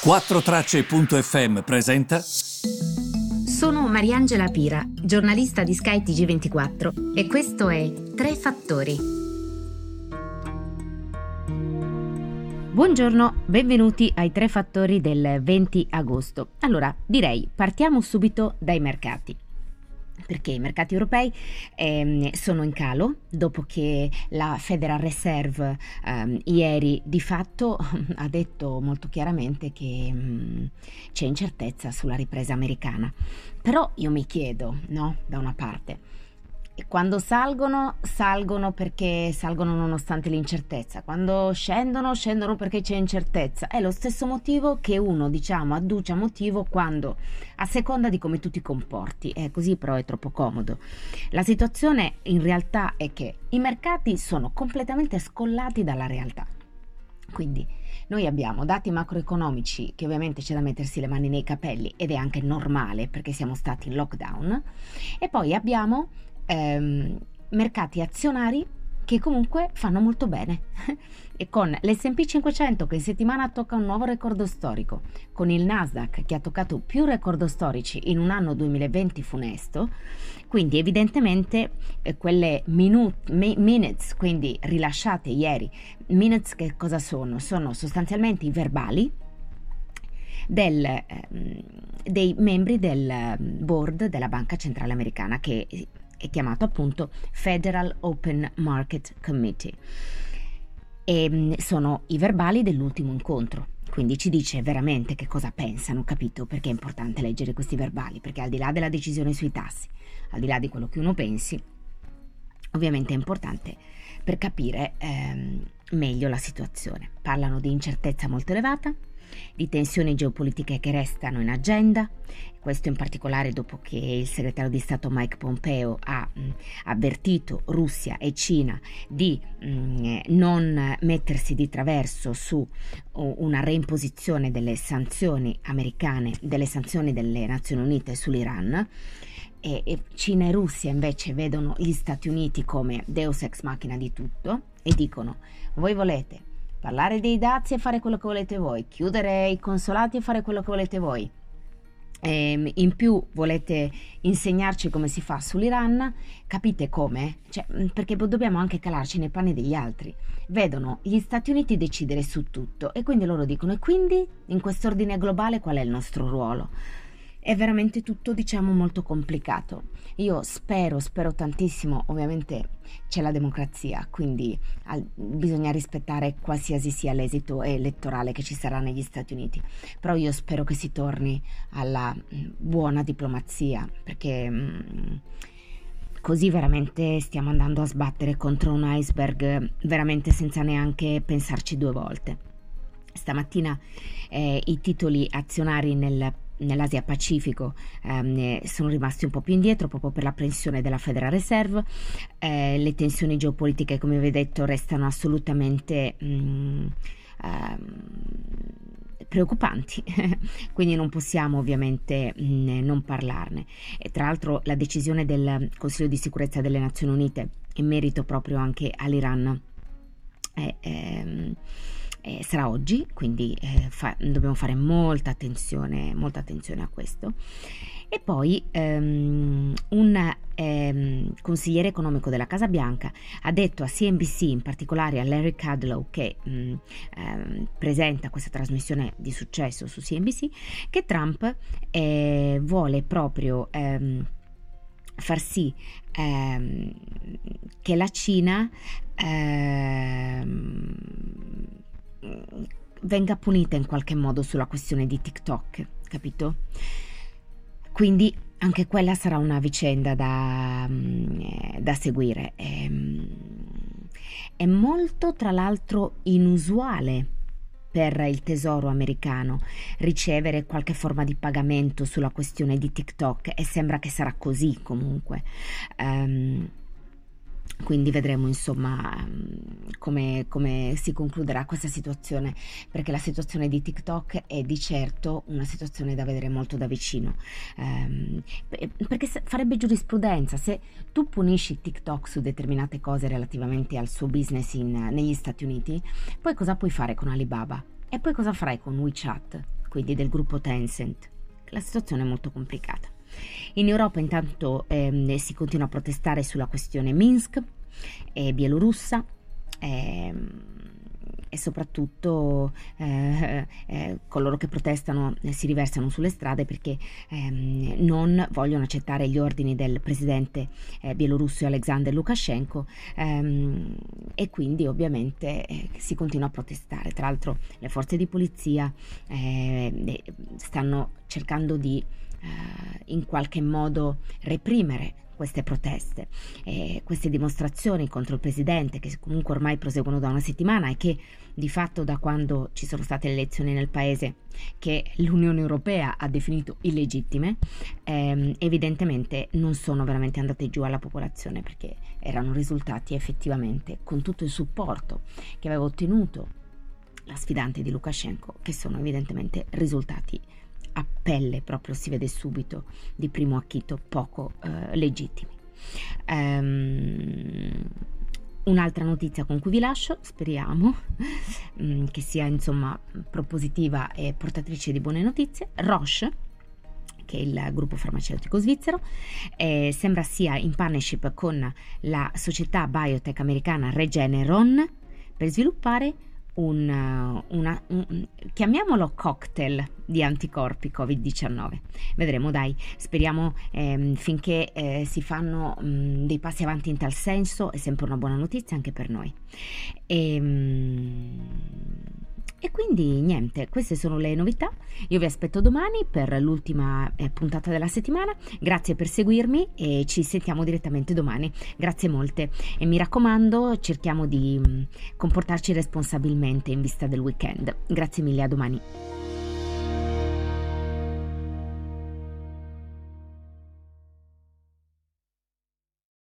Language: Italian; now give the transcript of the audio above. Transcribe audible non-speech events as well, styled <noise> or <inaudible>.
4Tracce.fm presenta. Sono Mariangela Pira, giornalista di Sky TG24 e questo è Tre Fattori. Buongiorno, benvenuti ai Tre Fattori del 20 agosto. Allora, direi partiamo subito dai mercati perché i mercati europei ehm, sono in calo dopo che la Federal Reserve ehm, ieri di fatto <laughs> ha detto molto chiaramente che mh, mm, c'è incertezza sulla ripresa americana. Però io mi chiedo, no, da una parte, quando salgono, salgono perché salgono nonostante l'incertezza. Quando scendono, scendono perché c'è incertezza. È lo stesso motivo che uno, diciamo, adduce a motivo quando, a seconda di come tu ti comporti. È così, però è troppo comodo. La situazione in realtà è che i mercati sono completamente scollati dalla realtà. Quindi noi abbiamo dati macroeconomici che ovviamente c'è da mettersi le mani nei capelli ed è anche normale perché siamo stati in lockdown e poi abbiamo ehm, mercati azionari che comunque fanno molto bene. <laughs> e con l'SP 500 che in settimana tocca un nuovo record storico, con il Nasdaq che ha toccato più record storici in un anno 2020 funesto, quindi evidentemente eh, quelle minute, mi, minutes, quindi rilasciate ieri, minutes che cosa sono? Sono sostanzialmente i verbali del, eh, dei membri del board della Banca Centrale Americana che è chiamato appunto Federal Open Market Committee. E mm, sono i verbali dell'ultimo incontro. Quindi ci dice veramente che cosa pensano, capito? Perché è importante leggere questi verbali, perché al di là della decisione sui tassi, al di là di quello che uno pensi, ovviamente è importante per capire ehm, meglio la situazione. Parlano di incertezza molto elevata, di tensioni geopolitiche che restano in agenda, questo in particolare dopo che il segretario di Stato Mike Pompeo ha mh, avvertito Russia e Cina di mh, non mettersi di traverso su una reimposizione delle sanzioni americane, delle sanzioni delle Nazioni Unite sull'Iran. E Cina e Russia invece vedono gli Stati Uniti come deus ex machina di tutto e dicono voi volete parlare dei dazi e fare quello che volete voi, chiudere i consolati e fare quello che volete voi. E ehm, in più volete insegnarci come si fa sull'Iran, capite come? Cioè, mm, perché dobbiamo anche calarci nei panni degli altri. Vedono gli Stati Uniti decidere su tutto e quindi loro dicono e quindi in quest'ordine globale qual è il nostro ruolo? È veramente tutto diciamo molto complicato. Io spero, spero tantissimo, ovviamente c'è la democrazia, quindi al, bisogna rispettare qualsiasi sia l'esito elettorale che ci sarà negli Stati Uniti, però io spero che si torni alla mm, buona diplomazia, perché mh, mm, così veramente stiamo andando a sbattere contro un iceberg veramente senza neanche pensarci due volte. Stamattina eh, i titoli azionari nel nell'Asia Pacifico ehm, sono rimasti un po' più indietro proprio per la pressione della Federal Reserve. Eh, le tensioni geopolitiche, come vi ho detto, restano assolutamente mh, mm, ehm, preoccupanti, <laughs> quindi non possiamo ovviamente mh, mm, non parlarne. E tra l'altro la decisione del Consiglio di sicurezza delle Nazioni Unite in merito proprio anche all'Iran è ehm, eh, sarà oggi, quindi eh, fa- dobbiamo fare molta attenzione, molta attenzione a questo. E poi um, un um, consigliere economico della Casa Bianca ha detto a CNBC, in particolare a Larry Kudlow, che um, presenta questa trasmissione di successo su CNBC, che Trump eh, vuole proprio far sì che la Cina venga punita in qualche modo sulla questione di TikTok, capito? Quindi anche quella sarà una vicenda da, mm, da seguire. È, ehm, è molto, tra l'altro, inusuale per il tesoro americano ricevere qualche forma di pagamento sulla questione di TikTok e sembra che sarà così comunque. Um, quindi vedremo insomma come, come, si concluderà questa situazione perché la situazione di TikTok è di certo una situazione da vedere molto da vicino ehm, perché farebbe giurisprudenza se tu punisci TikTok su determinate cose relativamente al suo business in, negli Stati Uniti poi cosa puoi fare con Alibaba? E poi cosa farai con WeChat? quindi del gruppo Tencent. La situazione è molto complicata. In Europa intanto ehm, si continua a protestare sulla questione Minsk e bielorussa. Ehm, e soprattutto eh, eh, coloro che protestano eh, si riversano sulle strade perché ehm, non vogliono accettare gli ordini del presidente eh, bielorusso Alexander Lukashenko ehm, e quindi ovviamente eh, si continua a protestare. Tra l'altro le forze di polizia eh, stanno cercando di in qualche modo reprimere queste proteste, eh, queste dimostrazioni contro il presidente che comunque ormai proseguono da una settimana e che di fatto da quando ci sono state le elezioni nel paese che l'Unione Europea ha definito illegittime, ehm, evidentemente non sono veramente andate giù alla popolazione perché erano risultati effettivamente con tutto il supporto che aveva ottenuto la sfidante di Lukashenko, che sono evidentemente risultati a pelle, proprio si vede subito di primo acchito, poco eh, legittimi. Um, Un'altra notizia con cui vi lascio, speriamo <laughs> mm, che sia insomma propositiva e portatrice di buone notizie, Roche che è il gruppo farmaceutico svizzero, eh, sembra sia in partnership con la società biotech americana Regeneron per sviluppare un, uh, una, un, chiamiamolo cocktail di anticorpi Covid-19. Vedremo, dai, speriamo ehm, finché eh, si fanno mh, mm, dei passi avanti in tal senso, è sempre una buona notizia anche per noi. E, ehm, mh, quindi niente, queste sono le novità. Io vi aspetto domani per l'ultima eh, puntata della settimana. Grazie per seguirmi e ci sentiamo direttamente domani. Grazie molte e mi raccomando, cerchiamo di mm, comportarci responsabilmente in vista del weekend. Grazie mille, a domani.